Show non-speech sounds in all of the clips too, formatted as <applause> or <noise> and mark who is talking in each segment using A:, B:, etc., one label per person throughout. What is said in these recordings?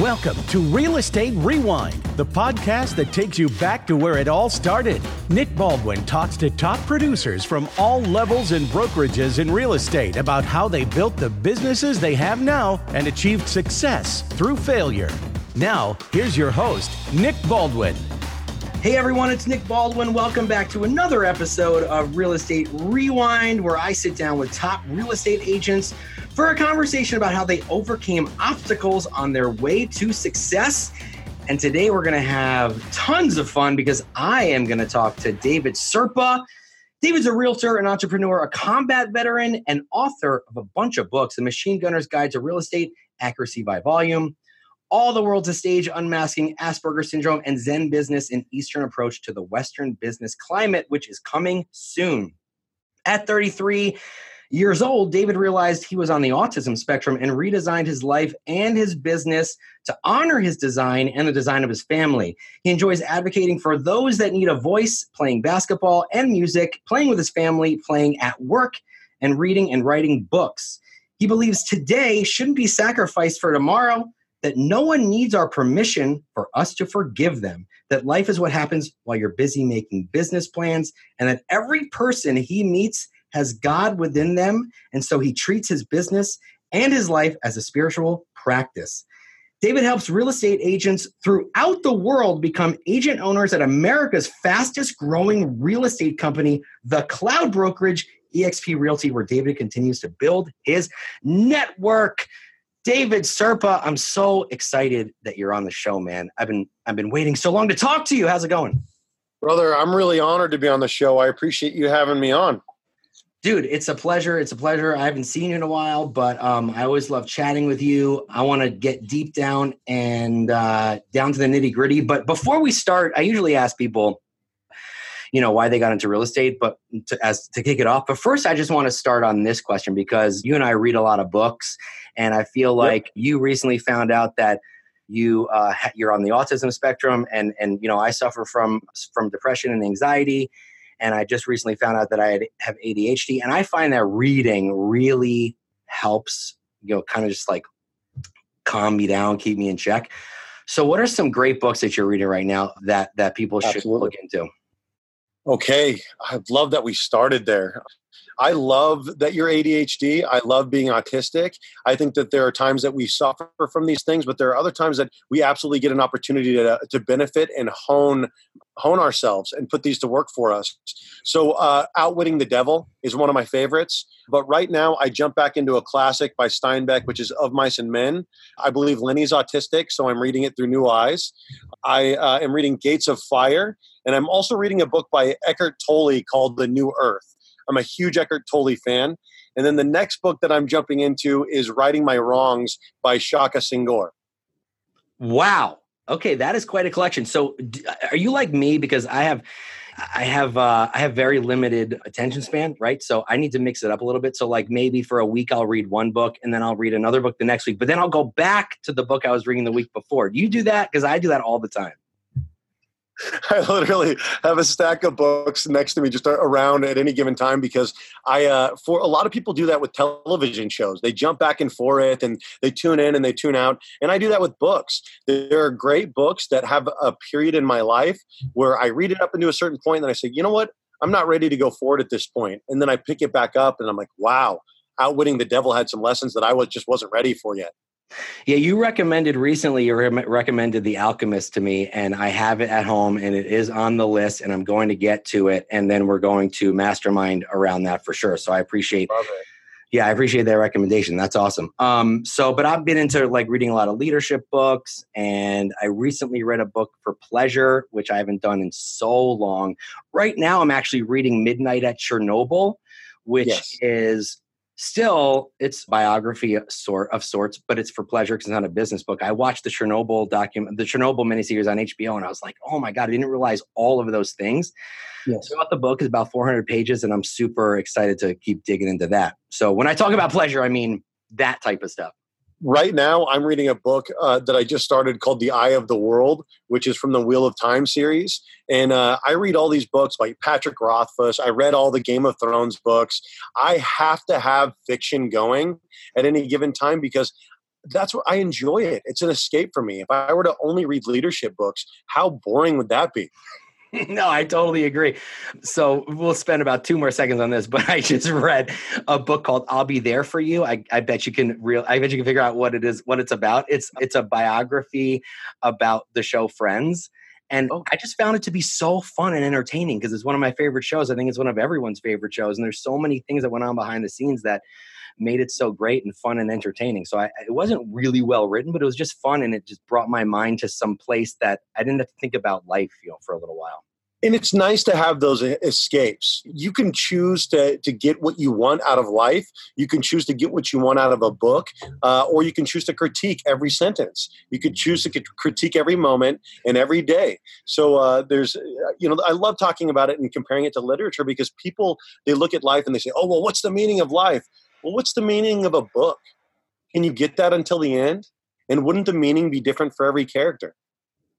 A: Welcome to Real Estate Rewind, the podcast that takes you back to where it all started. Nick Baldwin talks to top producers from all levels and brokerages in real estate about how they built the businesses they have now and achieved success through failure. Now, here's your host, Nick Baldwin.
B: Hey everyone, it's Nick Baldwin. Welcome back to another episode of Real Estate Rewind, where I sit down with top real estate agents for a conversation about how they overcame obstacles on their way to success. And today we're going to have tons of fun because I am going to talk to David Serpa. David's a realtor, an entrepreneur, a combat veteran, and author of a bunch of books The Machine Gunner's Guide to Real Estate, Accuracy by Volume, All the World's a Stage, Unmasking Asperger Syndrome, and Zen Business, an Eastern Approach to the Western Business Climate, which is coming soon. At 33, years old, David realized he was on the autism spectrum and redesigned his life and his business to honor his design and the design of his family. He enjoys advocating for those that need a voice, playing basketball and music, playing with his family, playing at work, and reading and writing books. He believes today shouldn't be sacrificed for tomorrow, that no one needs our permission for us to forgive them, that life is what happens while you're busy making business plans, and that every person he meets has God within them, and so he treats his business and his life as a spiritual practice. David helps real estate agents throughout the world become agent owners at America's fastest growing real estate company, the cloud brokerage eXp Realty, where David continues to build his network. David Serpa, I'm so excited that you're on the show, man. I've been I've been waiting so long to talk to you. How's it going?
C: Brother, I'm really honored to be on the show. I appreciate you having me on
B: dude it's a pleasure it's a pleasure. I haven't seen you in a while but um, i always love chatting with you. I want to get deep down and uh, down to the nitty gritty but before we start i usually ask people you know why they got into real estate but to, as to kick it off but first i just want to start on this question because you and i read a lot of books and i feel like yep. you recently found out that you uh, you're on the autism spectrum and and you know i suffer from from depression and anxiety and I just recently found out that I have ADHD, and I find that reading really helps, you know, kind of just like calm me down, keep me in check. So, what are some great books that you're reading right now that that people Absolutely. should look into?
C: Okay, I love that we started there. I love that you're ADHD. I love being autistic. I think that there are times that we suffer from these things, but there are other times that we absolutely get an opportunity to, to benefit and hone hone ourselves and put these to work for us. So, uh, Outwitting the Devil is one of my favorites. But right now, I jump back into a classic by Steinbeck, which is Of Mice and Men. I believe Lenny's autistic, so I'm reading it through new eyes. I uh, am reading Gates of Fire, and I'm also reading a book by Eckhart Tolle called The New Earth. I'm a huge Eckhart Tolle fan. And then the next book that I'm jumping into is Righting My Wrongs by Shaka Senghor.
B: Wow. Okay, that is quite a collection. So, are you like me? Because I have, I have, uh, I have very limited attention span, right? So I need to mix it up a little bit. So, like maybe for a week I'll read one book, and then I'll read another book the next week, but then I'll go back to the book I was reading the week before. Do you do that? Because I do that all the time. <laughs>
C: I literally have a stack of books next to me just around at any given time because I, uh, for a lot of people do that with television shows. They jump back and forth and they tune in and they tune out. And I do that with books. There are great books that have a period in my life where I read it up into a certain point and then I say, you know what? I'm not ready to go forward at this point. And then I pick it back up and I'm like, wow, Outwitting the Devil had some lessons that I was just wasn't ready for yet.
B: Yeah, you recommended recently. You re- recommended The Alchemist to me, and I have it at home, and it is on the list, and I'm going to get to it, and then we're going to mastermind around that for sure. So I appreciate. Yeah, I appreciate that recommendation. That's awesome. Um, so, but I've been into like reading a lot of leadership books, and I recently read a book for pleasure, which I haven't done in so long. Right now, I'm actually reading Midnight at Chernobyl, which yes. is still it's biography sort of sorts but it's for pleasure because it's not a business book. I watched the chernobyl document the chernobyl miniseries on hbo and i was like oh my god i didn't realize all of those things. Yes. so the book is about 400 pages and i'm super excited to keep digging into that. So when i talk about pleasure i mean that type of stuff
C: right now i'm reading a book uh, that i just started called the eye of the world which is from the wheel of time series and uh, i read all these books by patrick rothfuss i read all the game of thrones books i have to have fiction going at any given time because that's what I enjoy it. It's an escape for me. If I were to only read leadership books, how boring would that be? <laughs>
B: no, I totally agree. So we'll spend about two more seconds on this, <laughs> but I just read a book called "I'll Be There for You." I, I bet you can real. I bet you can figure out what it is, what it's about. It's it's a biography about the show Friends, and oh. I just found it to be so fun and entertaining because it's one of my favorite shows. I think it's one of everyone's favorite shows, and there's so many things that went on behind the scenes that made it so great and fun and entertaining. So I, it wasn't really well written, but it was just fun and it just brought my mind to some place that I didn't have to think about life, you know, for a little while.
C: And it's nice to have those escapes. You can choose to, to get what you want out of life. You can choose to get what you want out of a book uh, or you can choose to critique every sentence. You could choose to critique every moment and every day. So uh, there's you know i love talking about it and comparing it to literature because people they look at life and they say oh well what's the meaning of life well, what's the meaning of a book? Can you get that until the end? And wouldn't the meaning be different for every character?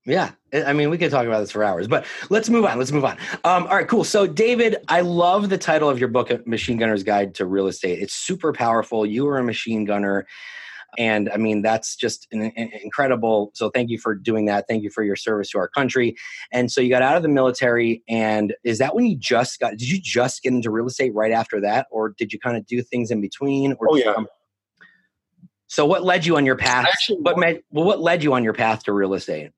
B: Yeah, I mean, we could talk about this for hours, but let's move on. Let's move on. Um, all right, cool. So, David, I love the title of your book, Machine Gunner's Guide to Real Estate. It's super powerful. You are a machine gunner. And I mean, that's just an, an incredible. So thank you for doing that. Thank you for your service to our country. And so you got out of the military. And is that when you just got, did you just get into real estate right after that? Or did you kind of do things in between? Or
C: oh, yeah.
B: so what led you on your path? Actually, what, made, well, what led you on your path to real estate?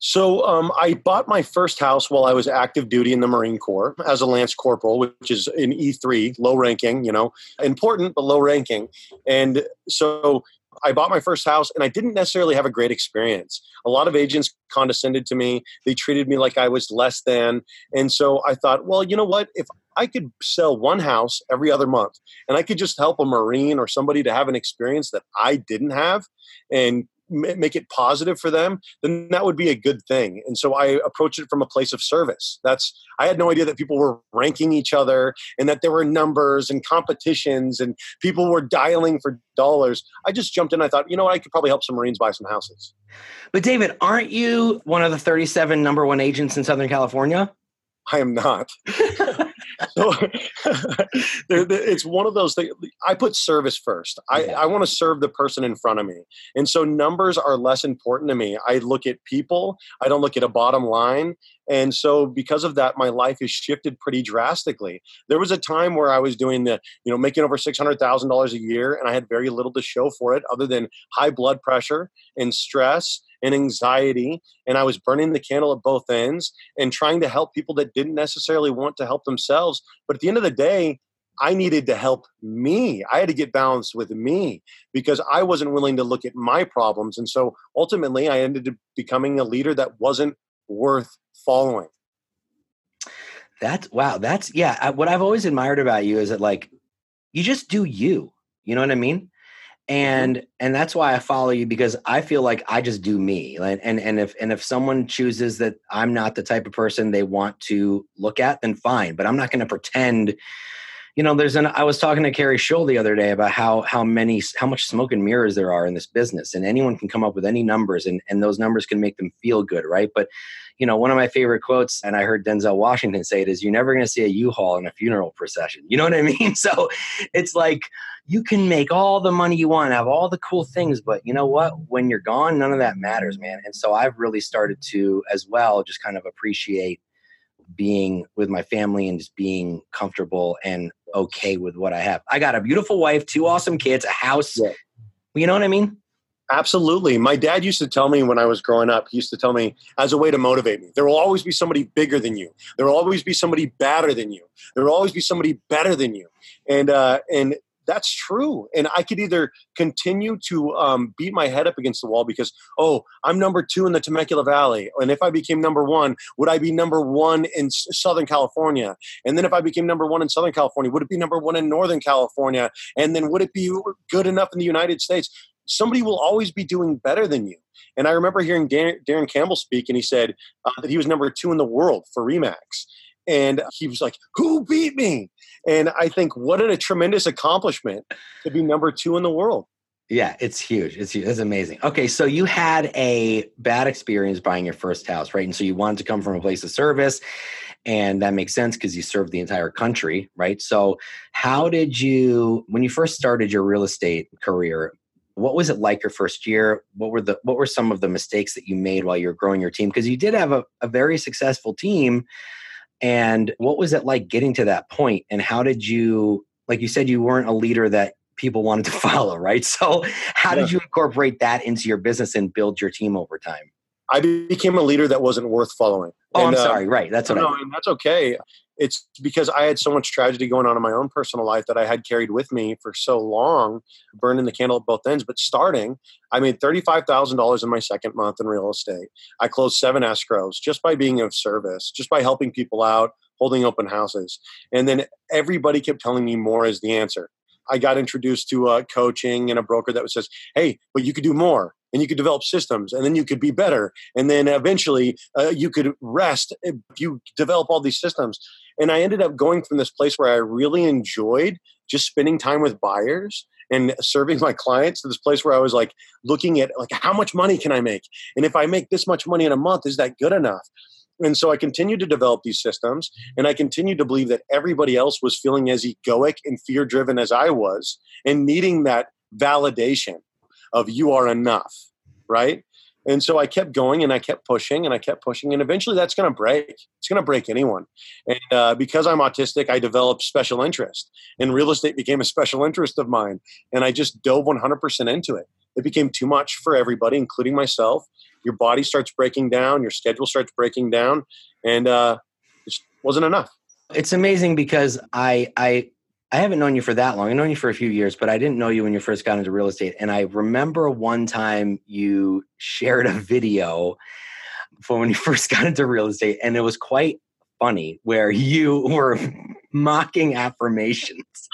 C: So um, I bought my first house while I was active duty in the Marine Corps as a lance corporal, which is an E3, low ranking, you know, important but low ranking. And so I bought my first house and I didn't necessarily have a great experience. A lot of agents condescended to me. They treated me like I was less than. And so I thought, well, you know what? If I could sell one house every other month and I could just help a Marine or somebody to have an experience that I didn't have and make it positive for them, then that would be a good thing. And so I approached it from a place of service. That's I had no idea that people were ranking each other and that there were numbers and competitions and people were dialing for dollars. I just jumped in. I thought, you know what, I could probably help some Marines buy some houses.
B: But David, aren't you one of the 37 number one agents in Southern California?
C: I am not. <laughs> so <laughs> it's one of those things. I put service first. I, I want to serve the person in front of me. And so numbers are less important to me. I look at people, I don't look at a bottom line. And so because of that, my life has shifted pretty drastically. There was a time where I was doing the, you know, making over $600,000 a year and I had very little to show for it other than high blood pressure and stress and anxiety. And I was burning the candle at both ends and trying to help people that didn't necessarily want to help themselves. But at the end of the day, I needed to help me. I had to get balanced with me because I wasn't willing to look at my problems. And so ultimately, I ended up becoming a leader that wasn't worth following.
B: That's wow. That's yeah. What I've always admired about you is that like you just do you. You know what I mean? Mm-hmm. and and that's why i follow you because i feel like i just do me and and, and if and if someone chooses that i'm not the type of person they want to look at then fine but i'm not going to pretend you know there's an i was talking to Carrie Schull the other day about how how many how much smoke and mirrors there are in this business and anyone can come up with any numbers and and those numbers can make them feel good right but you know, one of my favorite quotes, and I heard Denzel Washington say it is, you're never going to see a U-Haul in a funeral procession. You know what I mean? <laughs> So it's like you can make all the money you want, have all the cool things, but you know what? When you're gone, none of that matters, man. And so I've really started to, as well, just kind of appreciate being with my family and just being comfortable and okay with what I have. I got a beautiful wife, two awesome kids, a house. Yeah. You know what I mean?
C: Absolutely. My dad used to tell me when I was growing up, he used to tell me as a way to motivate me, there will always be somebody bigger than you. There will always be somebody badder than you. There will always be somebody better than you. And, uh, and that's true. And I could either continue to um, beat my head up against the wall because, oh, I'm number two in the Temecula Valley. And if I became number one, would I be number one in Southern California? And then if I became number one in Southern California, would it be number one in Northern California? And then would it be good enough in the United States? somebody will always be doing better than you. And I remember hearing Darren, Darren Campbell speak, and he said uh, that he was number two in the world for Remax. And he was like, Who beat me? And I think, what a tremendous accomplishment to be number two in the world.
B: Yeah, it's huge. It's It's amazing. Okay, so you had a bad experience buying your first house, right? And so you wanted to come from a place of service, and that makes sense because you served the entire country, right? So, how did you, when you first started your real estate career, what was it like your first year? What were the what were some of the mistakes that you made while you were growing your team? Because you did have a, a very successful team. And what was it like getting to that point? And how did you like you said you weren't a leader that people wanted to <laughs> follow, right? So how yeah. did you incorporate that into your business and build your team over time?
C: I became a leader that wasn't worth following.
B: Oh, and, I'm uh, sorry. Right. That's what
C: no,
B: I
C: mean. that's okay. It's because I had so much tragedy going on in my own personal life that I had carried with me for so long, burning the candle at both ends. But starting, I made $35,000 in my second month in real estate. I closed seven escrows just by being of service, just by helping people out, holding open houses. And then everybody kept telling me more is the answer. I got introduced to uh, coaching and a broker that says, "Hey, but you could do more, and you could develop systems, and then you could be better, and then eventually uh, you could rest if you develop all these systems." And I ended up going from this place where I really enjoyed just spending time with buyers and serving my clients to this place where I was like looking at like how much money can I make, and if I make this much money in a month, is that good enough? And so I continued to develop these systems, and I continued to believe that everybody else was feeling as egoic and fear driven as I was, and needing that validation of you are enough, right? And so I kept going and I kept pushing and I kept pushing, and eventually that's going to break. It's going to break anyone. And uh, because I'm autistic, I developed special interest, and real estate became a special interest of mine. And I just dove 100% into it. It became too much for everybody, including myself your body starts breaking down, your schedule starts breaking down, and uh, it wasn't enough.
B: It's amazing because I I I haven't known you for that long. I've known you for a few years, but I didn't know you when you first got into real estate. And I remember one time you shared a video for when you <laughs> first got into real estate, and it was quite funny where you were <laughs> mocking affirmations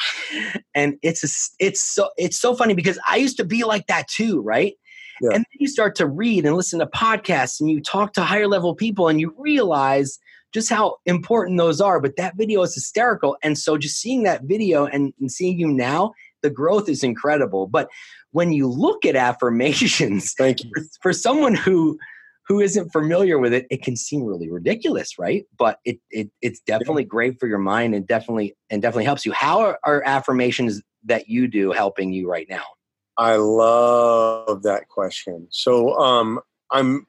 B: and it's a, it's so it's so funny because i used to be like that too right yeah. And then you start to read and listen to podcasts and you talk to higher level people and you realize just how important those are. But that video is hysterical. And so just seeing that video and, and seeing you now, the growth is incredible. But when you look at affirmations, <laughs>
C: thank you.
B: For, for someone who who isn't familiar with it, it can seem really ridiculous, right? But it, it it's definitely yeah. great for your mind and definitely and definitely helps you. How are, are affirmations that you do helping you right now?
C: I love that question. So um, I'm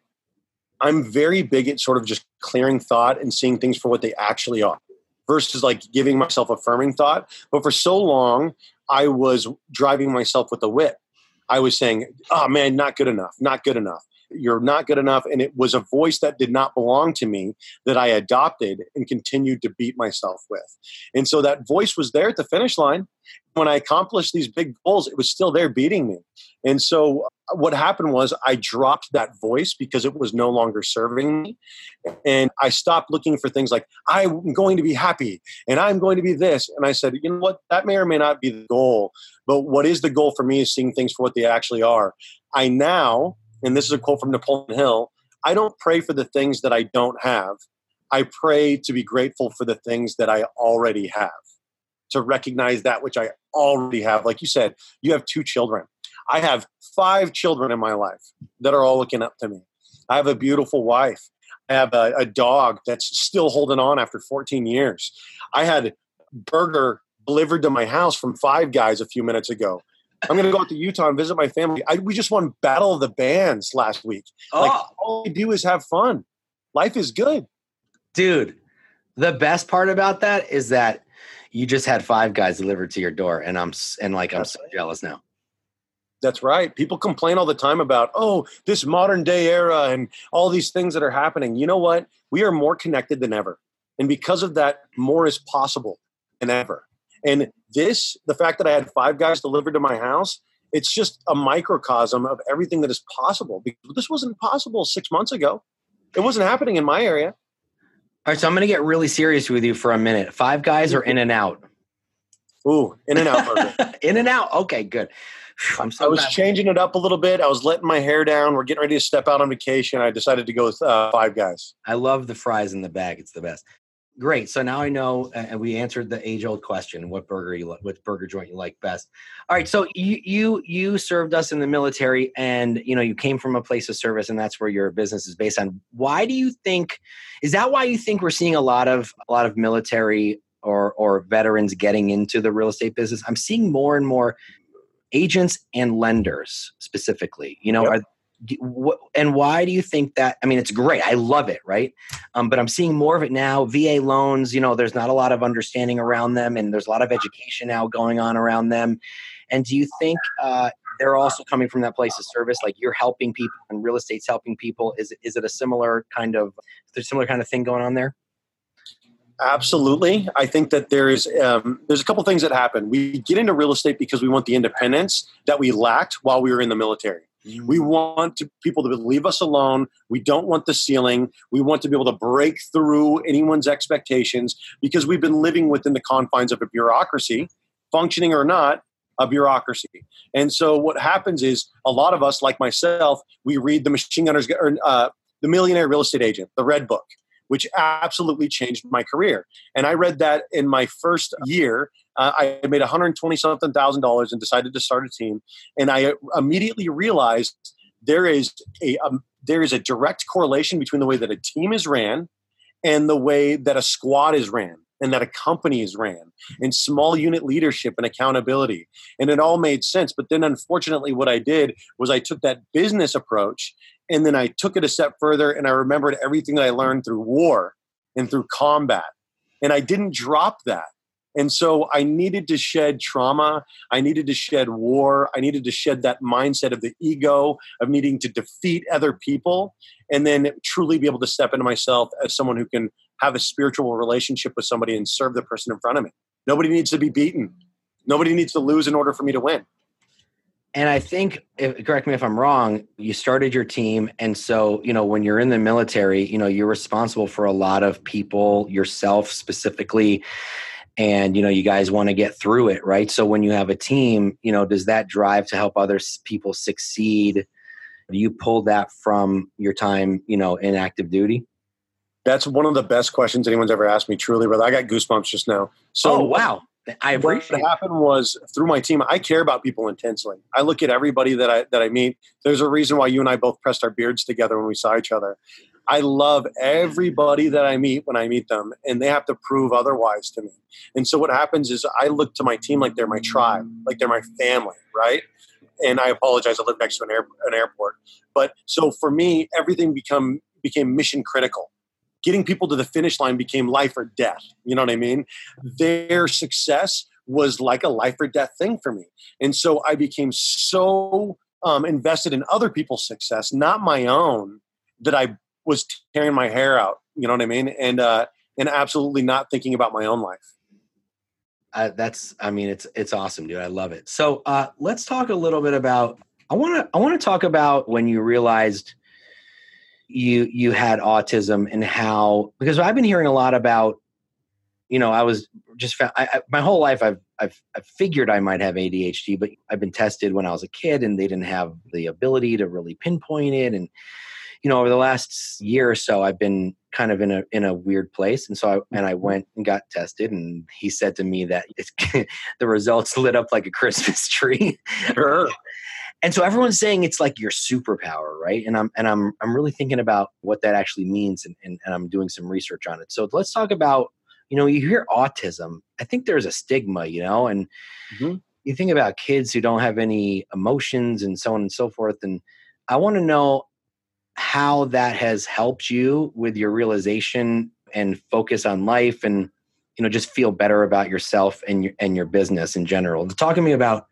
C: I'm very big at sort of just clearing thought and seeing things for what they actually are versus like giving myself affirming thought. But for so long, I was driving myself with a whip. I was saying, oh man, not good enough, not good enough you're not good enough. And it was a voice that did not belong to me that I adopted and continued to beat myself with. And so that voice was there at the finish line. When I accomplished these big goals, it was still there beating me. And so uh, what happened was I dropped that voice because it was no longer serving me. And I stopped looking for things like, I'm going to be happy and I'm going to be this. And I said, you know what? That may or may not be the goal. But what is the goal for me is seeing things for what they actually are. I now and this is a quote from Napoleon Hill I don't pray for the things that I don't have. I pray to be grateful for the things that I already have, to recognize that which I already have. Like you said, you have two children. I have five children in my life that are all looking up to me. I have a beautiful wife. I have a, a dog that's still holding on after 14 years. I had burger delivered to my house from Five Guys a few minutes ago. I'm going to go out to Utah and visit my family. I, we just won Battle of the Bands last week. Oh. Like all we do is have fun. Life is good,
B: dude. The best part about that is that you just had five guys delivered to your door, and I'm and like I'm so jealous now.
C: That's right. People complain all the time about, oh, this modern day era and all these things that are happening. You know what? We are more connected than ever. And because of that, more is possible than ever. And this, the fact that I had five guys delivered to my house, it's just a microcosm of everything that is possible. Because this wasn't possible six months ago. It wasn't happening in my area.
B: All right, so I'm going to get really serious with you for a minute. Five guys or in and out?
C: Ooh, in and out <laughs>
B: in and out. Okay, good.
C: I'm so I was bad. changing it up a little bit. I was letting my hair down. We're getting ready to step out on vacation. I decided to go with uh, five guys.
B: I love the fries in the bag. It's the best. Great. So now I know, and we answered the age-old question: what burger you like, what burger joint you like best? All right. So you you you served us in the military, and you know you came from a place of service, and that's where your business is based on. Why do you think? Is that why you think we're seeing a lot of a lot of military or or veterans getting into the real estate business? I'm seeing more and more agents and lenders specifically. You know, yep. are and why do you think that? I mean, it's great. I love it, right? Um, but I'm seeing more of it now. VA loans, you know, there's not a lot of understanding around them, and there's a lot of education now going on around them. And do you think uh, they're also coming from that place of service? Like you're helping people, and real estate's helping people. Is is it a similar kind of, there's similar kind of thing going on there?
C: Absolutely, I think that there is um, there's a couple things that happen. We get into real estate because we want the independence that we lacked while we were in the military. We want to, people to leave us alone. We don't want the ceiling. We want to be able to break through anyone's expectations because we've been living within the confines of a bureaucracy, functioning or not, a bureaucracy. And so what happens is a lot of us, like myself, we read the Machine Gunners, or, uh, the Millionaire Real Estate Agent, the Red Book which absolutely changed my career. And I read that in my first year. Uh, I made 120 something thousand dollars and decided to start a team. And I immediately realized there is a um, there is a direct correlation between the way that a team is ran and the way that a squad is ran and that a company is ran and small unit leadership and accountability and it all made sense but then unfortunately what i did was i took that business approach and then I took it a step further and I remembered everything that I learned through war and through combat. And I didn't drop that. And so I needed to shed trauma. I needed to shed war. I needed to shed that mindset of the ego, of needing to defeat other people, and then truly be able to step into myself as someone who can have a spiritual relationship with somebody and serve the person in front of me. Nobody needs to be beaten. Nobody needs to lose in order for me to win.
B: And I think, if, correct me if I'm wrong, you started your team. And so, you know, when you're in the military, you know, you're responsible for a lot of people, yourself specifically. And, you know, you guys want to get through it, right? So when you have a team, you know, does that drive to help other people succeed? Do you pull that from your time, you know, in active duty?
C: That's one of the best questions anyone's ever asked me, truly, brother. I got goosebumps just now.
B: So, oh, wow. I
C: appreciate what happened was through my team, I care about people intensely. I look at everybody that I that I meet. There's a reason why you and I both pressed our beards together when we saw each other. I love everybody that I meet when I meet them, and they have to prove otherwise to me. And so what happens is I look to my team like they're my tribe, like they're my family, right? And I apologize, I live next to an, air, an airport. But so for me, everything become became mission critical getting people to the finish line became life or death. You know what I mean? Their success was like a life or death thing for me. And so I became so um, invested in other people's success, not my own, that I was tearing my hair out. You know what I mean? And uh, and absolutely not thinking about my own life.
B: Uh, that's, I mean, it's it's awesome, dude. I love it. So uh, let's talk a little bit about. I want to I want to talk about when you realized you you had autism and how because I've been hearing a lot about you know I was just found, I, I, my whole life I've, I've I've figured I might have ADHD but I've been tested when I was a kid and they didn't have the ability to really pinpoint it and you know over the last year or so I've been kind of in a in a weird place and so I and I mm-hmm. went and got tested and he said to me that <laughs> the results lit up like a Christmas <laughs> tree. And so everyone's saying it's like your superpower right? And i'm and i'm i'm really thinking about what that actually means and, and, and i'm doing some research on it. So let's talk about you know you hear autism i think there's a stigma you know and mm-hmm. you think about kids who don't have any emotions and so on and so forth and i want to know how that has helped you with your realization and focus on life and you know just feel better about yourself and your and your business in general. Talk to me about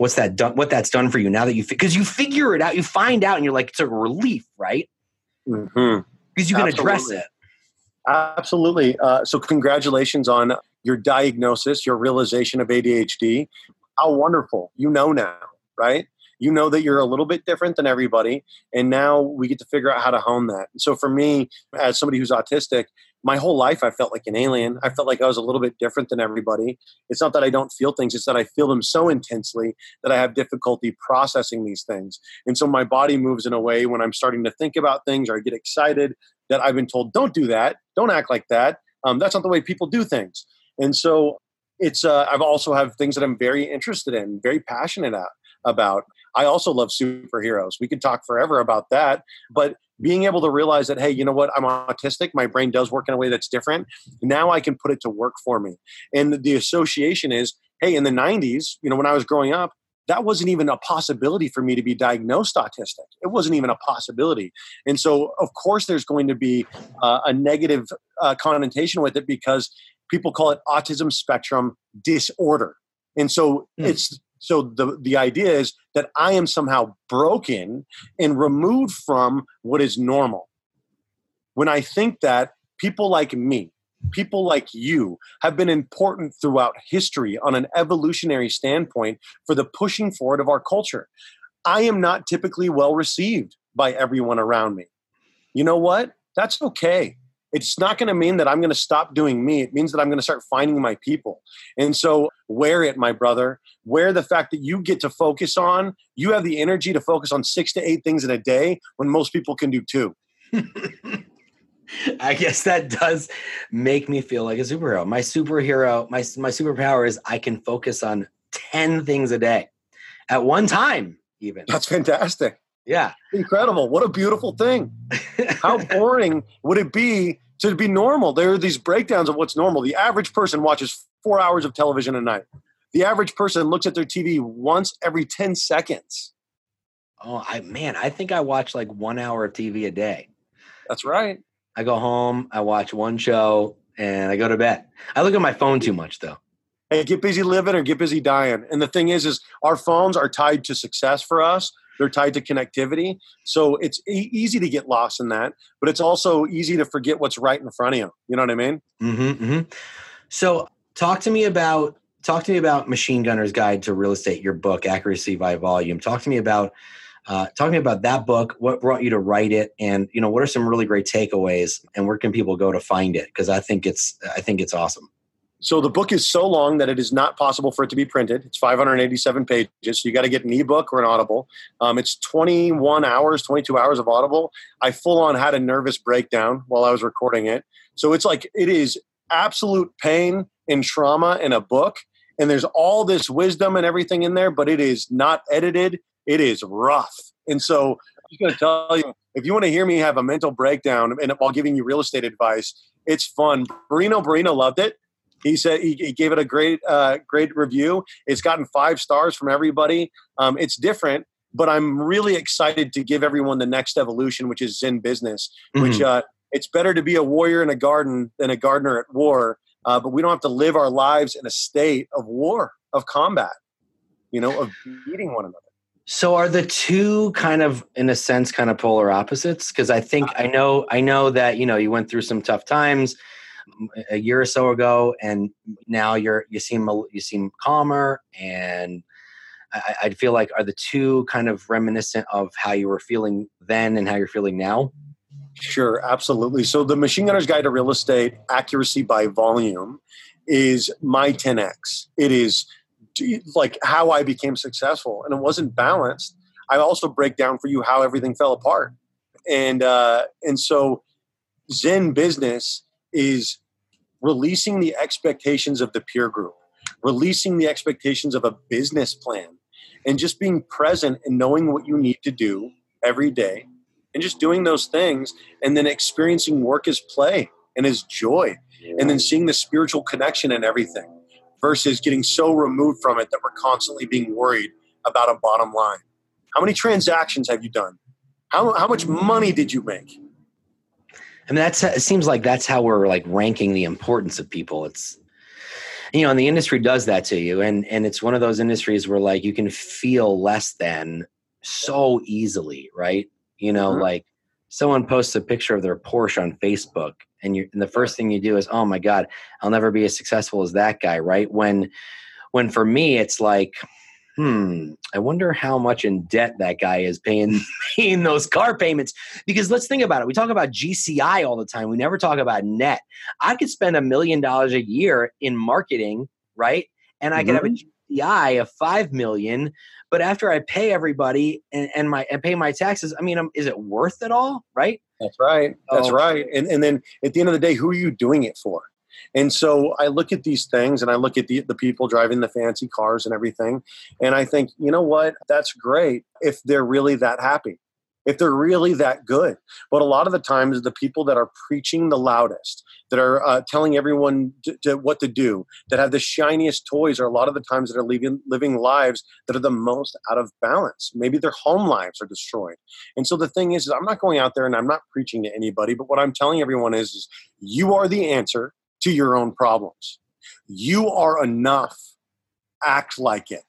B: what's that done what that's done for you now that you because you figure it out you find out and you're like it's a relief right because mm-hmm. you can Absolutely. address it
C: Absolutely. Uh, so, congratulations on your diagnosis, your realization of ADHD. How wonderful. You know now, right? You know that you're a little bit different than everybody. And now we get to figure out how to hone that. So, for me, as somebody who's autistic, my whole life I felt like an alien. I felt like I was a little bit different than everybody. It's not that I don't feel things, it's that I feel them so intensely that I have difficulty processing these things. And so my body moves in a way when I'm starting to think about things or I get excited that I've been told, don't do that, don't act like that. Um, that's not the way people do things. And so it's uh, I've also have things that I'm very interested in, very passionate at, about. I also love superheroes. We could talk forever about that, but being able to realize that hey you know what i'm autistic my brain does work in a way that's different now i can put it to work for me and the association is hey in the 90s you know when i was growing up that wasn't even a possibility for me to be diagnosed autistic. It wasn't even a possibility. And so, of course, there's going to be uh, a negative uh, connotation with it because people call it autism spectrum disorder. And so mm. it's so the the idea is that I am somehow broken and removed from what is normal. When I think that people like me, people like you have been important throughout history on an evolutionary standpoint for the pushing forward of our culture. I am not typically well received by everyone around me. You know what? That's okay it's not going to mean that I'm going to stop doing me. It means that I'm going to start finding my people. And so, wear it, my brother. Wear the fact that you get to focus on, you have the energy to focus on six to eight things in a day when most people can do two. <laughs>
B: I guess that does make me feel like a superhero. My superhero, my, my superpower is I can focus on 10 things a day at one time, even.
C: That's fantastic.
B: Yeah.
C: Incredible. What a beautiful thing. How <laughs> boring would it be to be normal? There are these breakdowns of what's normal. The average person watches four hours of television a night. The average person looks at their TV once every 10 seconds.
B: Oh, I man, I think I watch like one hour of TV a day.
C: That's right.
B: I go home, I watch one show, and I go to bed. I look at my phone too much though.
C: Hey, get busy living or get busy dying. And the thing is, is our phones are tied to success for us they're tied to connectivity. So it's e- easy to get lost in that, but it's also easy to forget what's right in front of you. You know what I mean?
B: Mm-hmm, mm-hmm. So talk to me about talk to me about Machine Gunner's Guide to Real Estate, your book, Accuracy by Volume. Talk to me about uh, talk to me about that book. What brought you to write it, and you know what are some really great takeaways, and where can people go to find it? Because I think it's I think it's awesome.
C: So the book is so long that it is not possible for it to be printed. It's 587 pages. So you got to get an ebook or an Audible. Um, it's 21 hours, 22 hours of Audible. I full on had a nervous breakdown while I was recording it. So it's like it is absolute pain and trauma in a book. And there's all this wisdom and everything in there, but it is not edited. It is rough. And so I'm just going to tell you if you want to hear me have a mental breakdown and while giving you real estate advice, it's fun. Barino Barino loved it. He said he, he gave it a great uh, great review. It's gotten five stars from everybody. Um, it's different, but I'm really excited to give everyone the next evolution, which is Zen business. Mm-hmm. Which uh, it's better to be a warrior in a garden than a gardener at war. Uh, but we don't have to live our lives in a state of war, of combat, you know, of beating one another.
B: So are the two kind of in a sense kind of polar opposites? Because I think I know I know that you know you went through some tough times a year or so ago, and now you're you seem you seem calmer, and I, I feel like are the two kind of reminiscent of how you were feeling then and how you're feeling now.
C: Sure, absolutely. So the Machine Gunner's Guide to Real Estate Accuracy by Volume is my 10x. It is like how I became successful, and it wasn't balanced. I also break down for you how everything fell apart, and uh, and so Zen business is releasing the expectations of the peer group, releasing the expectations of a business plan, and just being present and knowing what you need to do every day and just doing those things and then experiencing work as play and as joy and then seeing the spiritual connection in everything versus getting so removed from it that we're constantly being worried about a bottom line. How many transactions have you done? How, how much money did you make?
B: I mean, that's it seems like that's how we're like ranking the importance of people. It's you know, and the industry does that to you, and and it's one of those industries where like you can feel less than so easily, right? You know, mm-hmm. like someone posts a picture of their Porsche on Facebook, and you and the first thing you do is, oh my god, I'll never be as successful as that guy, right? When when for me, it's like hmm, I wonder how much in debt that guy is paying <laughs> paying those car payments. Because let's think about it. We talk about GCI all the time. We never talk about net. I could spend a million dollars a year in marketing, right? And I mm-hmm. could have a mm-hmm. GCI of five million. But after I pay everybody and, and my and pay my taxes, I mean, um, is it worth it all? Right?
C: That's right. That's oh. right. And and then at the end of the day, who are you doing it for? And so I look at these things and I look at the, the people driving the fancy cars and everything. And I think, you know what? That's great if they're really that happy. if they're really that good. But a lot of the times, the people that are preaching the loudest, that are uh, telling everyone to, to what to do, that have the shiniest toys, are a lot of the times that are living, living lives that are the most out of balance. Maybe their home lives are destroyed. And so the thing is, is I'm not going out there and I'm not preaching to anybody, but what I'm telling everyone is, is you are the answer to your own problems. You are enough. Act like it.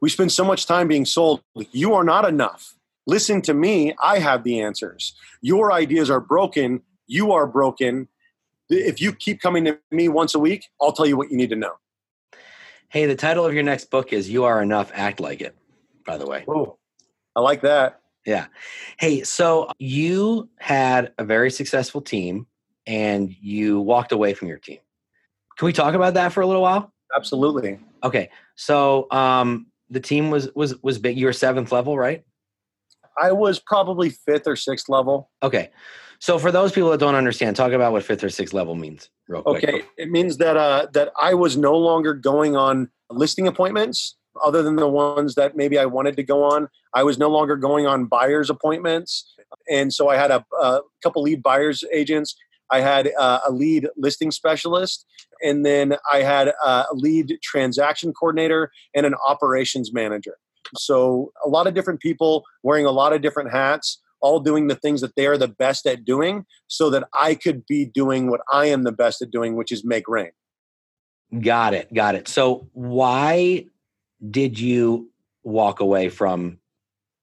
C: We spend so much time being sold, you are not enough Listen to me, I have the answers. Your ideas are broken, you are broken. If you keep coming to me once a week, I'll tell you what you need to know.
B: Hey, the title of your next book is You Are Enough, Act Like It, by the way.
C: Oh, I like that.
B: Yeah. Hey, so you had a very successful team and you walked away from your team. Can we talk about that for a little while?
C: Absolutely.
B: Okay. So um the team was was was big. You were seventh level, right?
C: I was probably fifth or sixth level.
B: Okay. So for those people that don't understand, talk about what fifth or sixth level means real quick.
C: Okay. It means that uh, that I was no longer going on listing appointments other than the ones that maybe I wanted to go on. I was no longer going on buyers appointments. And so I had a, a couple lead buyers agents. I had uh, a lead listing specialist, and then I had uh, a lead transaction coordinator and an operations manager. So a lot of different people wearing a lot of different hats, all doing the things that they are the best at doing, so that I could be doing what I am the best at doing, which is make rain.
B: Got it. Got it. So why did you walk away from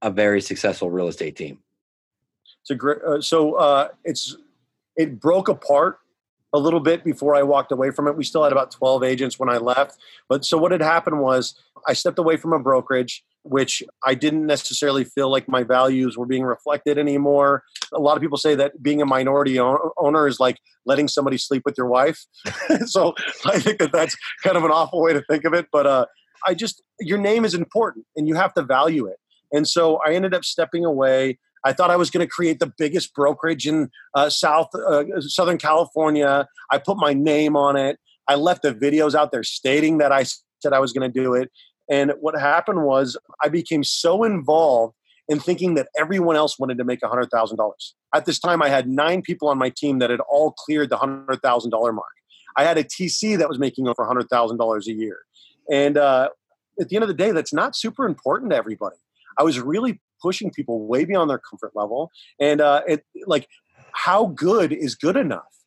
B: a very successful real estate team?
C: It's a great. Uh, so uh, it's it broke apart a little bit before I walked away from it. We still had about 12 agents when I left. But so what had happened was I stepped away from a brokerage, which I didn't necessarily feel like my values were being reflected anymore. A lot of people say that being a minority owner is like letting somebody sleep with your wife. <laughs> so I think that that's kind of an awful way to think of it. But uh, I just, your name is important and you have to value it. And so I ended up stepping away. I thought I was going to create the biggest brokerage in uh, South uh, Southern California. I put my name on it. I left the videos out there stating that I said I was going to do it. And what happened was I became so involved in thinking that everyone else wanted to make $100,000. At this time, I had nine people on my team that had all cleared the $100,000 mark. I had a TC that was making over $100,000 a year. And uh, at the end of the day, that's not super important to everybody. I was really pushing people way beyond their comfort level and uh, it like how good is good enough?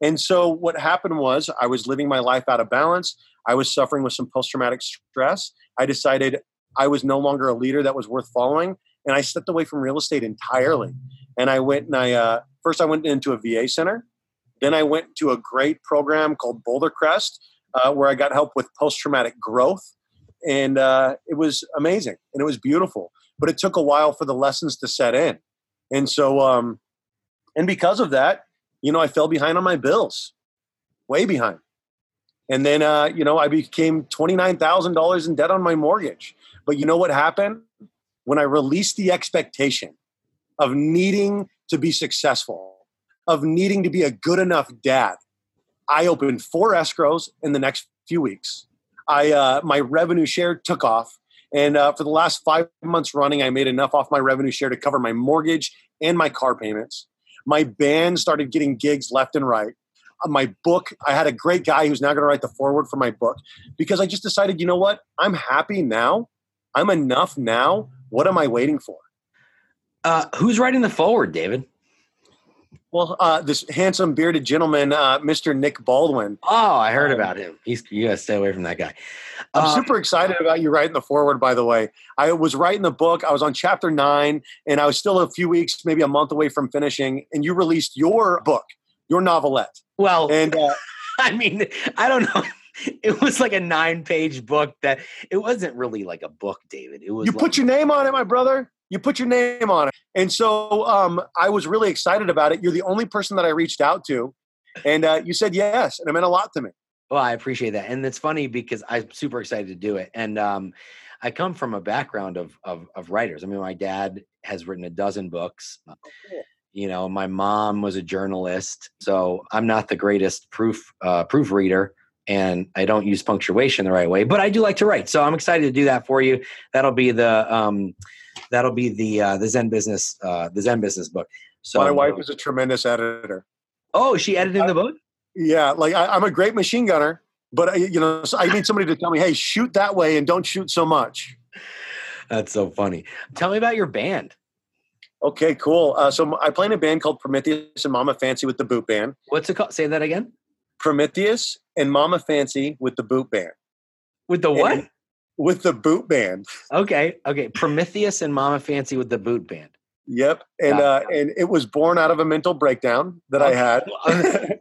C: And so what happened was i was living my life out of balance i was suffering with some post-traumatic stress i decided i was no longer a leader that was worth following and i stepped away from real estate entirely. And i went and i uh, first i went into a va center then i went to a great program called boulder crest uh, where i got help with post-traumatic growth and uh, it was amazing and it was beautiful but it took a while for the lessons to set in. And so, um, and because of that, you know, I fell behind on my bills, way behind. And then, uh, you know, I became $29,000 in debt on my mortgage. But you know what happened? When I released the expectation of needing to be successful, of needing to be a good enough dad, I opened four escrows in the next few weeks. I, uh, my revenue share took off and uh, for the last five months running, I made enough off my revenue share to cover my mortgage and my car payments. My band started getting gigs left and right. Uh, my book, I had a great guy who's now going to write the foreword for my book because I just decided, you know what? I'm happy now. I'm enough now. What am I waiting for?
B: Uh, who's writing the foreword, David?
C: Well, uh, this handsome bearded gentleman, uh, Mr. Nick Baldwin.
B: Oh, I heard um, about him. He's you gotta stay away from that guy.
C: I'm uh, super excited about you writing the foreword. By the way, I was writing the book. I was on chapter nine, and I was still a few weeks, maybe a month away from finishing. And you released your book, your novelette.
B: Well,
C: and
B: uh, <laughs> I mean, I don't know. <laughs> It was like a nine-page book that it wasn't really like a book, David. It was.
C: You
B: like,
C: put your name on it, my brother you put your name on it. And so um, I was really excited about it. You're the only person that I reached out to. And uh, you said yes. And it meant a lot to me.
B: Well, I appreciate that. And it's funny because I'm super excited to do it. And um, I come from a background of, of, of, writers. I mean, my dad has written a dozen books. Oh. You know, my mom was a journalist. So I'm not the greatest proof uh, proofreader and I don't use punctuation the right way, but I do like to write. So I'm excited to do that for you. That'll be the um, that'll be the uh, the Zen business uh, the Zen business book. So
C: my wife is a tremendous editor.
B: Oh, she edited the book.
C: Yeah, like I, am a great machine gunner, but I, you know, so I need somebody to tell me, "Hey, shoot that way and don't shoot so much."
B: That's so funny. Tell me about your band.
C: Okay, cool. Uh, so I play in a band called Prometheus and Mama Fancy with the Boot Band.
B: What's it called? Say that again.
C: Prometheus and Mama Fancy with the Boot Band.
B: With the what? And
C: with the Boot Band.
B: Okay, okay. Prometheus and Mama Fancy with the Boot Band.
C: Yep, and uh, and it was born out of a mental breakdown that I had. <laughs>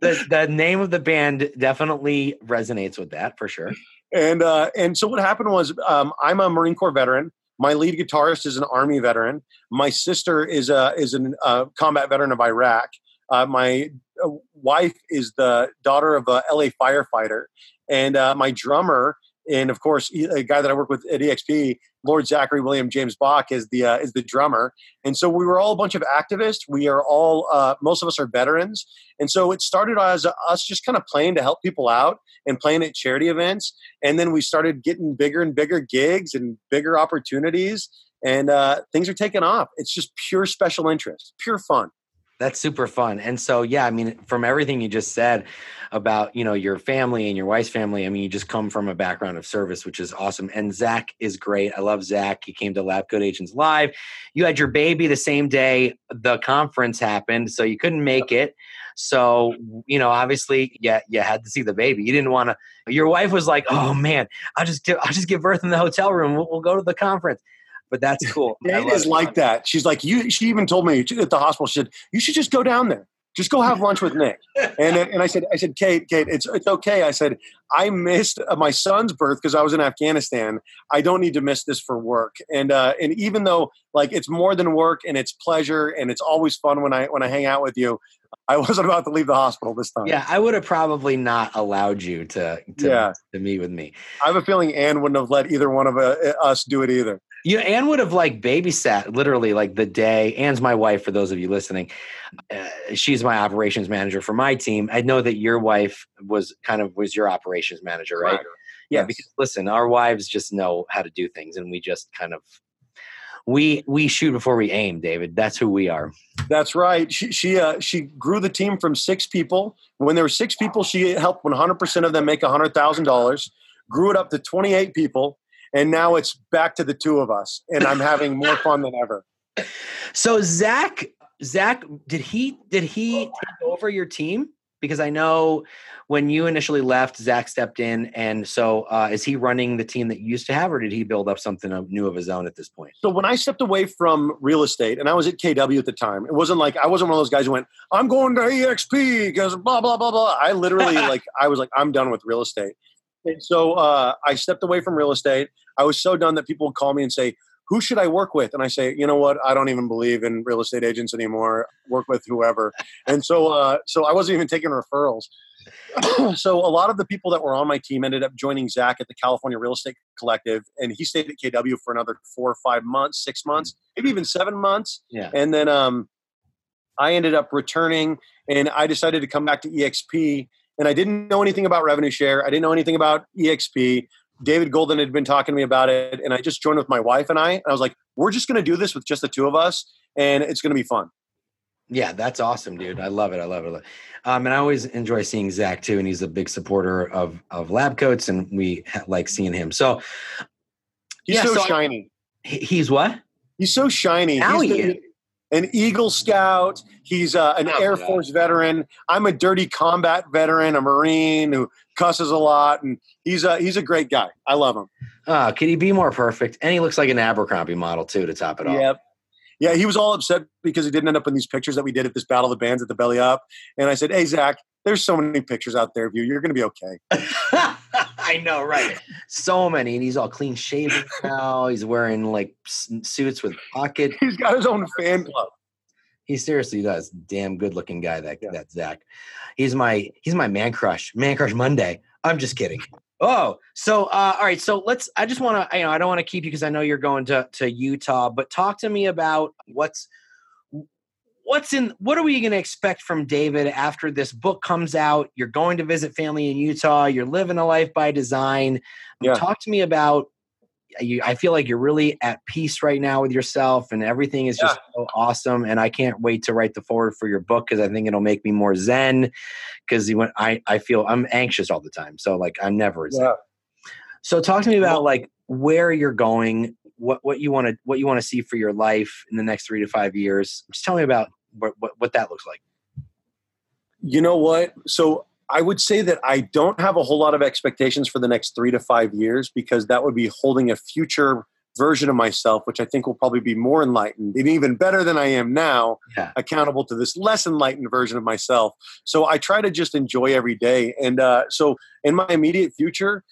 B: the, the name of the band definitely resonates with that for sure.
C: And uh, and so what happened was, um, I'm a Marine Corps veteran. My lead guitarist is an Army veteran. My sister is a is a uh, combat veteran of Iraq. Uh, my uh, wife is the daughter of a LA firefighter, and uh, my drummer and of course a guy that I work with at EXP, Lord Zachary William James Bach, is the uh, is the drummer. And so we were all a bunch of activists. We are all uh, most of us are veterans, and so it started as us just kind of playing to help people out and playing at charity events. And then we started getting bigger and bigger gigs and bigger opportunities, and uh, things are taking off. It's just pure special interest, pure fun.
B: That's super fun. And so, yeah, I mean, from everything you just said about, you know, your family and your wife's family, I mean, you just come from a background of service, which is awesome. And Zach is great. I love Zach. He came to Lab Coat Agents Live. You had your baby the same day the conference happened, so you couldn't make it. So, you know, obviously, yeah, you had to see the baby. You didn't want to. Your wife was like, "Oh man, I'll just give, I'll just give birth in the hotel room. We'll, we'll go to the conference." But that's cool.
C: it is like that. She's like, you. She even told me at the hospital. She said, you should just go down there. Just go have lunch with Nick. And and I said, I said, Kate, Kate, it's it's okay. I said, I missed uh, my son's birth because I was in Afghanistan. I don't need to miss this for work. And uh, and even though like it's more than work and it's pleasure and it's always fun when I when I hang out with you. I <laughs> wasn't about to leave the hospital this time.
B: Yeah, I would have probably not allowed you to to, yeah. to meet with me.
C: I have a feeling Anne wouldn't have let either one of uh, us do it either.
B: You know, Anne would have like babysat literally like the day. Anne's my wife. For those of you listening, uh, she's my operations manager for my team. I know that your wife was kind of was your operations manager, right? right. Yeah, yes. because listen, our wives just know how to do things, and we just kind of we we shoot before we aim, David. That's who we are.
C: That's right. She she uh, she grew the team from six people. When there were six people, she helped 100 percent of them make hundred thousand dollars. Grew it up to 28 people and now it's back to the two of us, and I'm having more <laughs> fun than ever.
B: So Zach, Zach, did he did he take over your team? Because I know when you initially left, Zach stepped in, and so uh, is he running the team that you used to have, or did he build up something new of his own at this point?
C: So when I stepped away from real estate, and I was at KW at the time, it wasn't like I wasn't one of those guys who went, "I'm going to EXP" because blah blah blah blah. I literally <laughs> like I was like, "I'm done with real estate." And so uh, I stepped away from real estate. I was so done that people would call me and say, who should I work with? And I say, you know what? I don't even believe in real estate agents anymore. Work with whoever. And so, uh, so I wasn't even taking referrals. <clears throat> so a lot of the people that were on my team ended up joining Zach at the California Real Estate Collective, and he stayed at KW for another four or five months, six months, maybe even seven months.
B: Yeah.
C: And then um, I ended up returning, and I decided to come back to EXP and I didn't know anything about revenue share. I didn't know anything about EXP. David Golden had been talking to me about it, and I just joined with my wife and I. And I was like, we're just going to do this with just the two of us, and it's going to be fun.
B: Yeah, that's awesome, dude. I love it. I love it. Um, and I always enjoy seeing Zach too, and he's a big supporter of of lab coats, and we like seeing him. So
C: he's yeah, so, so shiny.
B: He's what?
C: He's so shiny.
B: Now
C: he's
B: he
C: the, an Eagle Scout. He's uh, an oh, Air God. Force veteran. I'm a dirty combat veteran, a Marine who cusses a lot, and he's a he's a great guy. I love him.
B: Uh, could he be more perfect? And he looks like an Abercrombie model too, to top it off.
C: Yep. Yeah, he was all upset because he didn't end up in these pictures that we did at this Battle of the Bands at the Belly Up. And I said, "Hey, Zach, there's so many pictures out there of you. You're going to be okay." <laughs>
B: I know, right? So many, and he's all clean shaven now. He's wearing like suits with pocket.
C: He's got his own <laughs> fan club.
B: He seriously does. Damn good looking guy that yeah. that Zach. He's my he's my man crush. Man crush Monday. I'm just kidding. Oh, so uh, all right. So let's. I just want to. You know, I don't want to keep you because I know you're going to to Utah. But talk to me about what's what's in. What are we going to expect from David after this book comes out? You're going to visit family in Utah. You're living a life by design. Yeah. Talk to me about you, I feel like you're really at peace right now with yourself, and everything is just yeah. so awesome. And I can't wait to write the foreword for your book because I think it'll make me more zen. Because when I I feel I'm anxious all the time, so like I'm never zen. Yeah. So talk to me about like where you're going, what what you want to what you want to see for your life in the next three to five years. Just tell me about what what, what that looks like.
C: You know what? So I would say that I don't have a whole lot of expectations for the next three to five years because that would be holding a future version of myself, which I think will probably be more enlightened and even better than I am now, yeah. accountable to this less enlightened version of myself. So I try to just enjoy every day. And uh, so in my immediate future,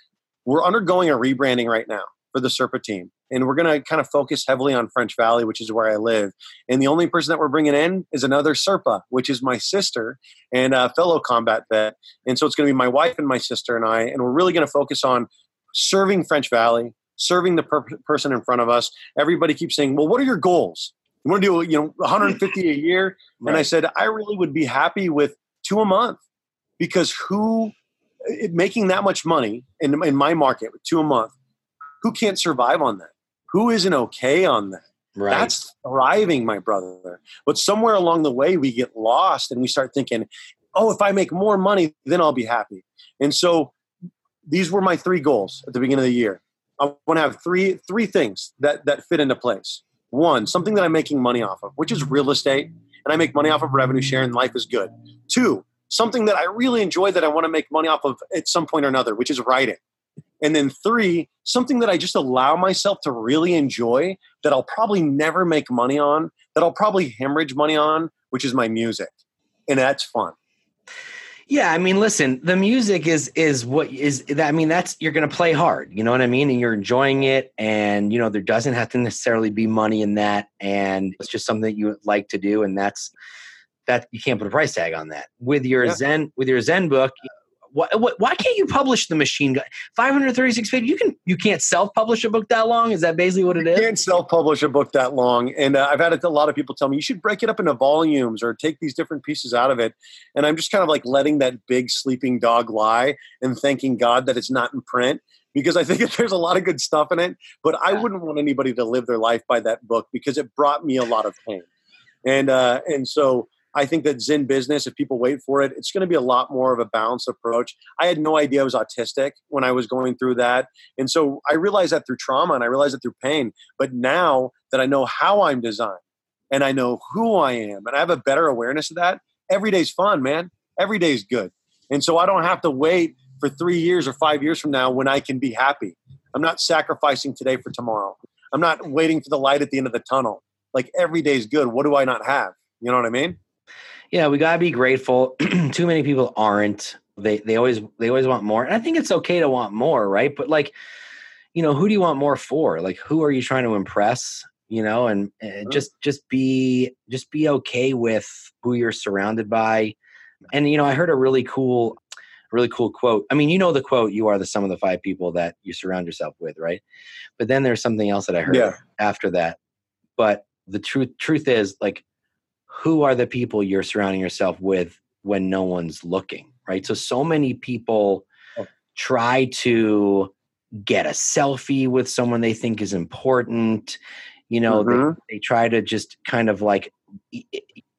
C: we're undergoing a rebranding right now for the Serpa team. And we're going to kind of focus heavily on French Valley, which is where I live. And the only person that we're bringing in is another Serpa, which is my sister and a fellow combat vet. And so it's going to be my wife and my sister and I. And we're really going to focus on serving French Valley, serving the per- person in front of us. Everybody keeps saying, well, what are your goals? You want to do, you know, 150 a <laughs> year? Right. And I said, I really would be happy with two a month because who making that much money in, in my market with two a month who can't survive on that? Who isn't okay on that? Right. That's thriving, my brother. But somewhere along the way, we get lost and we start thinking, oh, if I make more money, then I'll be happy. And so these were my three goals at the beginning of the year. I want to have three three things that that fit into place. One, something that I'm making money off of, which is real estate, and I make money off of revenue share, and life is good. Two, something that I really enjoy that I want to make money off of at some point or another, which is writing. And then three, something that I just allow myself to really enjoy that I'll probably never make money on, that I'll probably hemorrhage money on, which is my music. And that's fun.
B: Yeah, I mean, listen, the music is is what is that I mean, that's you're gonna play hard, you know what I mean? And you're enjoying it, and you know, there doesn't have to necessarily be money in that, and it's just something that you like to do, and that's that you can't put a price tag on that. With your yeah. Zen with your Zen book, why, why can't you publish the machine gun? 536 pages you can you can't self-publish a book that long? Is that basically what it is?
C: you can't self-publish a book that long and uh, i've had a lot of people tell me you should break it up into volumes or take these different pieces out of it and i'm just kind of like letting that big sleeping dog lie and thanking god that it's not in print because I think <laughs> there's a lot of good stuff in it, but I wouldn't want anybody to live their life by that book because it brought me a lot of pain. And uh, and so I think that Zen business, if people wait for it, it's going to be a lot more of a balanced approach. I had no idea I was autistic when I was going through that. And so I realized that through trauma and I realized it through pain. But now that I know how I'm designed and I know who I am and I have a better awareness of that, every day's fun, man. Every day's good. And so I don't have to wait for three years or five years from now when I can be happy. I'm not sacrificing today for tomorrow. I'm not waiting for the light at the end of the tunnel. Like every day's good. What do I not have? You know what I mean?
B: Yeah, we gotta be grateful. <clears throat> Too many people aren't. They they always they always want more, and I think it's okay to want more, right? But like, you know, who do you want more for? Like, who are you trying to impress? You know, and, eh, and just just be just be okay with who you're surrounded by. And you know, I heard a really cool really cool quote. I mean, you know the quote, you are the sum of the five people that you surround yourself with, right? But then there's something else that I heard yeah. after that. But the truth truth is like who are the people you're surrounding yourself with when no one's looking, right? So, so many people oh. try to get a selfie with someone they think is important. You know, mm-hmm. they, they try to just kind of like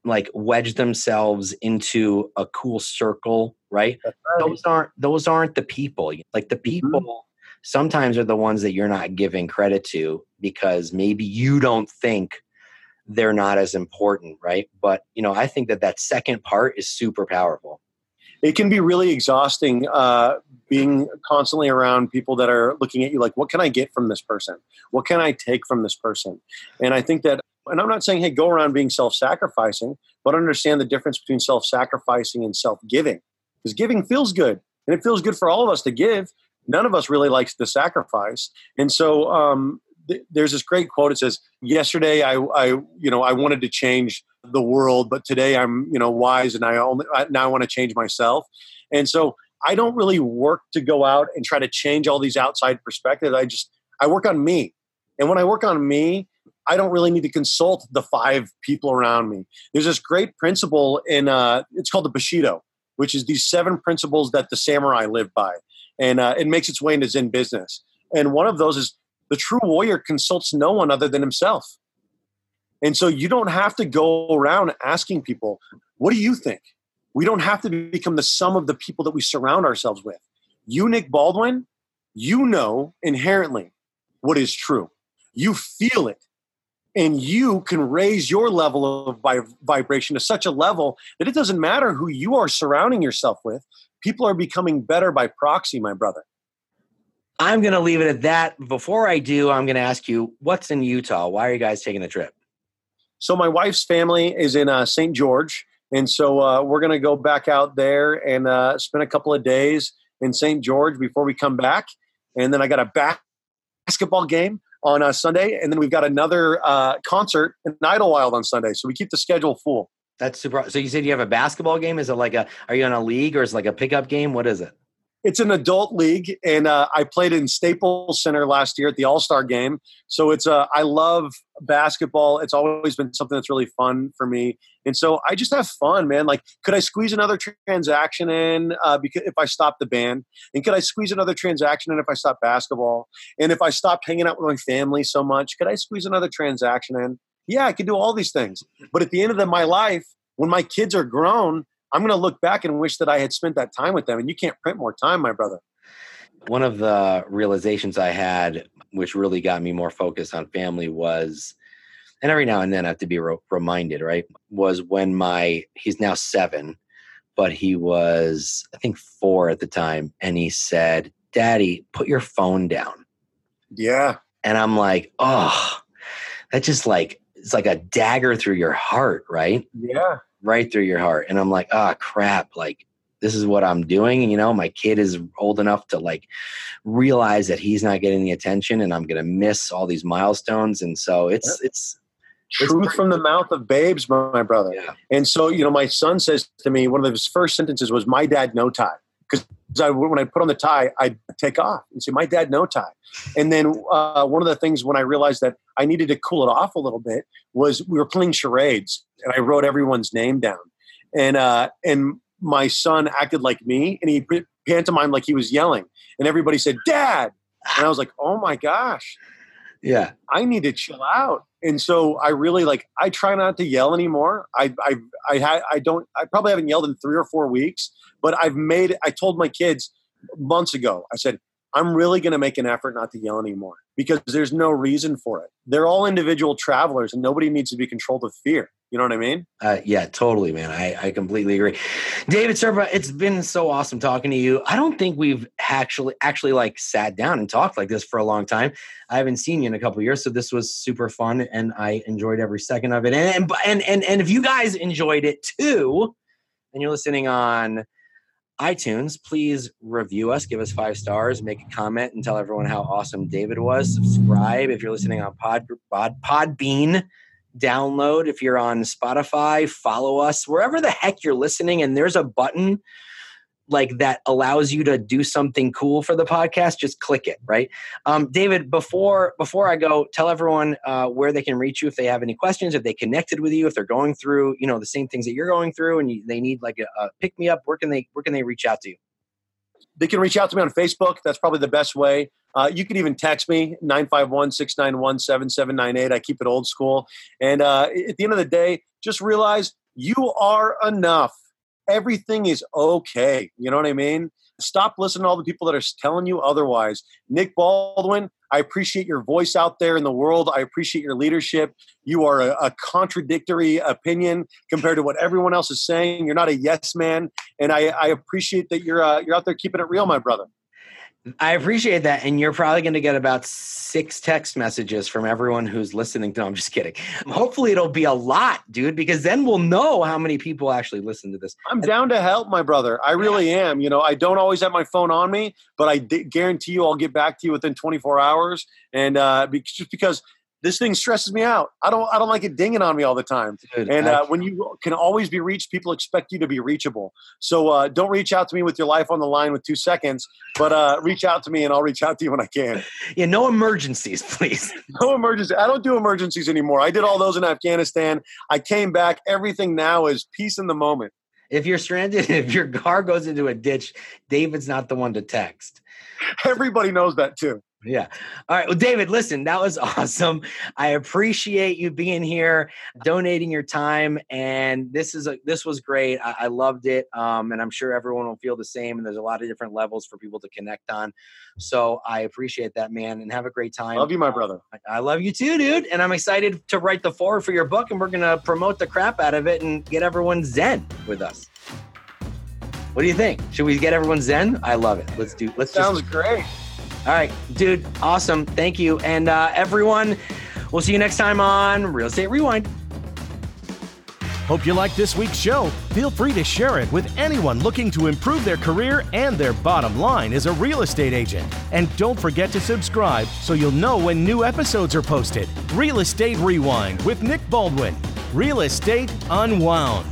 B: like wedge themselves into a cool circle, right? right? Those aren't those aren't the people. Like the mm-hmm. people mm-hmm. sometimes are the ones that you're not giving credit to because maybe you don't think they're not as important, right? But you know, I think that that second part is super powerful.
C: It can be really exhausting uh, being constantly around people that are looking at you like, what can I get from this person? What can I take from this person? And I think that, and I'm not saying, hey, go around being self sacrificing, but understand the difference between self sacrificing and self giving. Because giving feels good, and it feels good for all of us to give. None of us really likes the sacrifice. And so, um, there's this great quote. It says, "Yesterday, I, I, you know, I wanted to change the world, but today I'm, you know, wise, and I only I, now I want to change myself." And so I don't really work to go out and try to change all these outside perspectives. I just I work on me, and when I work on me, I don't really need to consult the five people around me. There's this great principle in uh, it's called the Bushido, which is these seven principles that the samurai live by, and uh, it makes its way into Zen business. And one of those is The true warrior consults no one other than himself. And so you don't have to go around asking people, what do you think? We don't have to become the sum of the people that we surround ourselves with. You, Nick Baldwin, you know inherently what is true. You feel it. And you can raise your level of vibration to such a level that it doesn't matter who you are surrounding yourself with. People are becoming better by proxy, my brother.
B: I'm going to leave it at that. Before I do, I'm going to ask you what's in Utah? Why are you guys taking the trip?
C: So, my wife's family is in uh, St. George. And so, uh, we're going to go back out there and uh, spend a couple of days in St. George before we come back. And then I got a basketball game on uh, Sunday. And then we've got another uh, concert in Idyllwild on Sunday. So, we keep the schedule full.
B: That's super. So, you said you have a basketball game? Is it like a, are you in a league or is it like a pickup game? What is it?
C: It's an adult league, and uh, I played in Staples Center last year at the All Star game. So it's uh, I love basketball. It's always been something that's really fun for me, and so I just have fun, man. Like, could I squeeze another transaction in uh, because if I stop the band, and could I squeeze another transaction in if I stop basketball, and if I stopped hanging out with my family so much, could I squeeze another transaction in? Yeah, I could do all these things. But at the end of the, my life, when my kids are grown, I'm going to look back and wish that I had spent that time with them. And you can't print more time, my brother.
B: One of the realizations I had, which really got me more focused on family, was, and every now and then I have to be re- reminded, right? Was when my, he's now seven, but he was, I think, four at the time. And he said, Daddy, put your phone down.
C: Yeah.
B: And I'm like, oh, that just like, it's like a dagger through your heart, right?
C: Yeah
B: right through your heart. And I'm like, ah, oh, crap. Like, this is what I'm doing. you know, my kid is old enough to like realize that he's not getting the attention and I'm going to miss all these milestones. And so it's, it's,
C: truth it's from the mouth of babes, my brother. Yeah. And so, you know, my son says to me, one of his first sentences was, my dad, no tie. Because I, when I put on the tie, I take off and say, my dad, no tie. And then uh, one of the things when I realized that I needed to cool it off a little bit was we were playing charades and I wrote everyone's name down. And uh, and my son acted like me, and he pantomimed like he was yelling, and everybody said, "Dad!" And I was like, "Oh my gosh,
B: yeah,
C: I need to chill out." And so I really like I try not to yell anymore. I I I ha- I don't I probably haven't yelled in three or four weeks, but I've made I told my kids months ago. I said I'm really going to make an effort not to yell anymore because there's no reason for it. They're all individual travelers, and nobody needs to be controlled with fear. You know what I mean?
B: Uh, yeah, totally, man. I, I completely agree. David Serpa, it's been so awesome talking to you. I don't think we've actually actually like sat down and talked like this for a long time. I haven't seen you in a couple years, so this was super fun, and I enjoyed every second of it. And and and and if you guys enjoyed it too, and you're listening on iTunes, please review us, give us five stars, make a comment, and tell everyone how awesome David was. Subscribe if you're listening on Pod, Pod Podbean download if you're on Spotify, follow us wherever the heck you're listening. And there's a button like that allows you to do something cool for the podcast just click it right um, david before before i go tell everyone uh, where they can reach you if they have any questions if they connected with you if they're going through you know the same things that you're going through and you, they need like a, a pick me up where can they where can they reach out to you
C: they can reach out to me on facebook that's probably the best way uh, you can even text me 951-691-7798. I keep it old school. And uh, at the end of the day, just realize you are enough. Everything is okay. You know what I mean? Stop listening to all the people that are telling you otherwise. Nick Baldwin, I appreciate your voice out there in the world. I appreciate your leadership. You are a, a, contradictory opinion compared to what everyone else is saying. You're not a yes man, and I, I appreciate that you're uh, you're out there keeping it real, my brother.
B: I appreciate that. And you're probably going to get about six text messages from everyone who's listening. No, I'm just kidding. Hopefully, it'll be a lot, dude, because then we'll know how many people actually listen to this.
C: I'm down to help, my brother. I really am. You know, I don't always have my phone on me, but I guarantee you I'll get back to you within 24 hours. And uh, just because this thing stresses me out. I don't I don't like it dinging on me all the time. Dude, and uh, when you can always be reached, people expect you to be reachable. So uh, don't reach out to me with your life on the line with two seconds, but uh, reach out to me and I'll reach out to you when I can.
B: Yeah, no emergencies, <laughs> please.
C: no emergency. I don't do emergencies anymore. I did all those in Afghanistan. I came back. Everything now is peace in the moment.
B: If you're stranded, <laughs> if your car goes into a ditch, David's not the one to text.
C: Everybody knows that too.
B: Yeah. All right. Well, David, listen, that was <laughs> awesome. I appreciate you being here, donating your time, and this is a this was great. I, I loved it, um, and I'm sure everyone will feel the same. And there's a lot of different levels for people to connect on. So I appreciate that, man, and have a great time.
C: Love you, my brother.
B: I, I love you too, dude. And I'm excited to write the foreword for your book, and we're gonna promote the crap out of it and get everyone zen with us. What do you think? Should we get everyone zen? I love it. Let's do. Let's
C: Sounds
B: just,
C: great.
B: All right, dude. Awesome. Thank you. And uh, everyone, we'll see you next time on Real Estate Rewind.
A: Hope you liked this week's show. Feel free to share it with anyone looking to improve their career and their bottom line as a real estate agent. And don't forget to subscribe so you'll know when new episodes are posted. Real Estate Rewind with Nick Baldwin. Real Estate Unwound.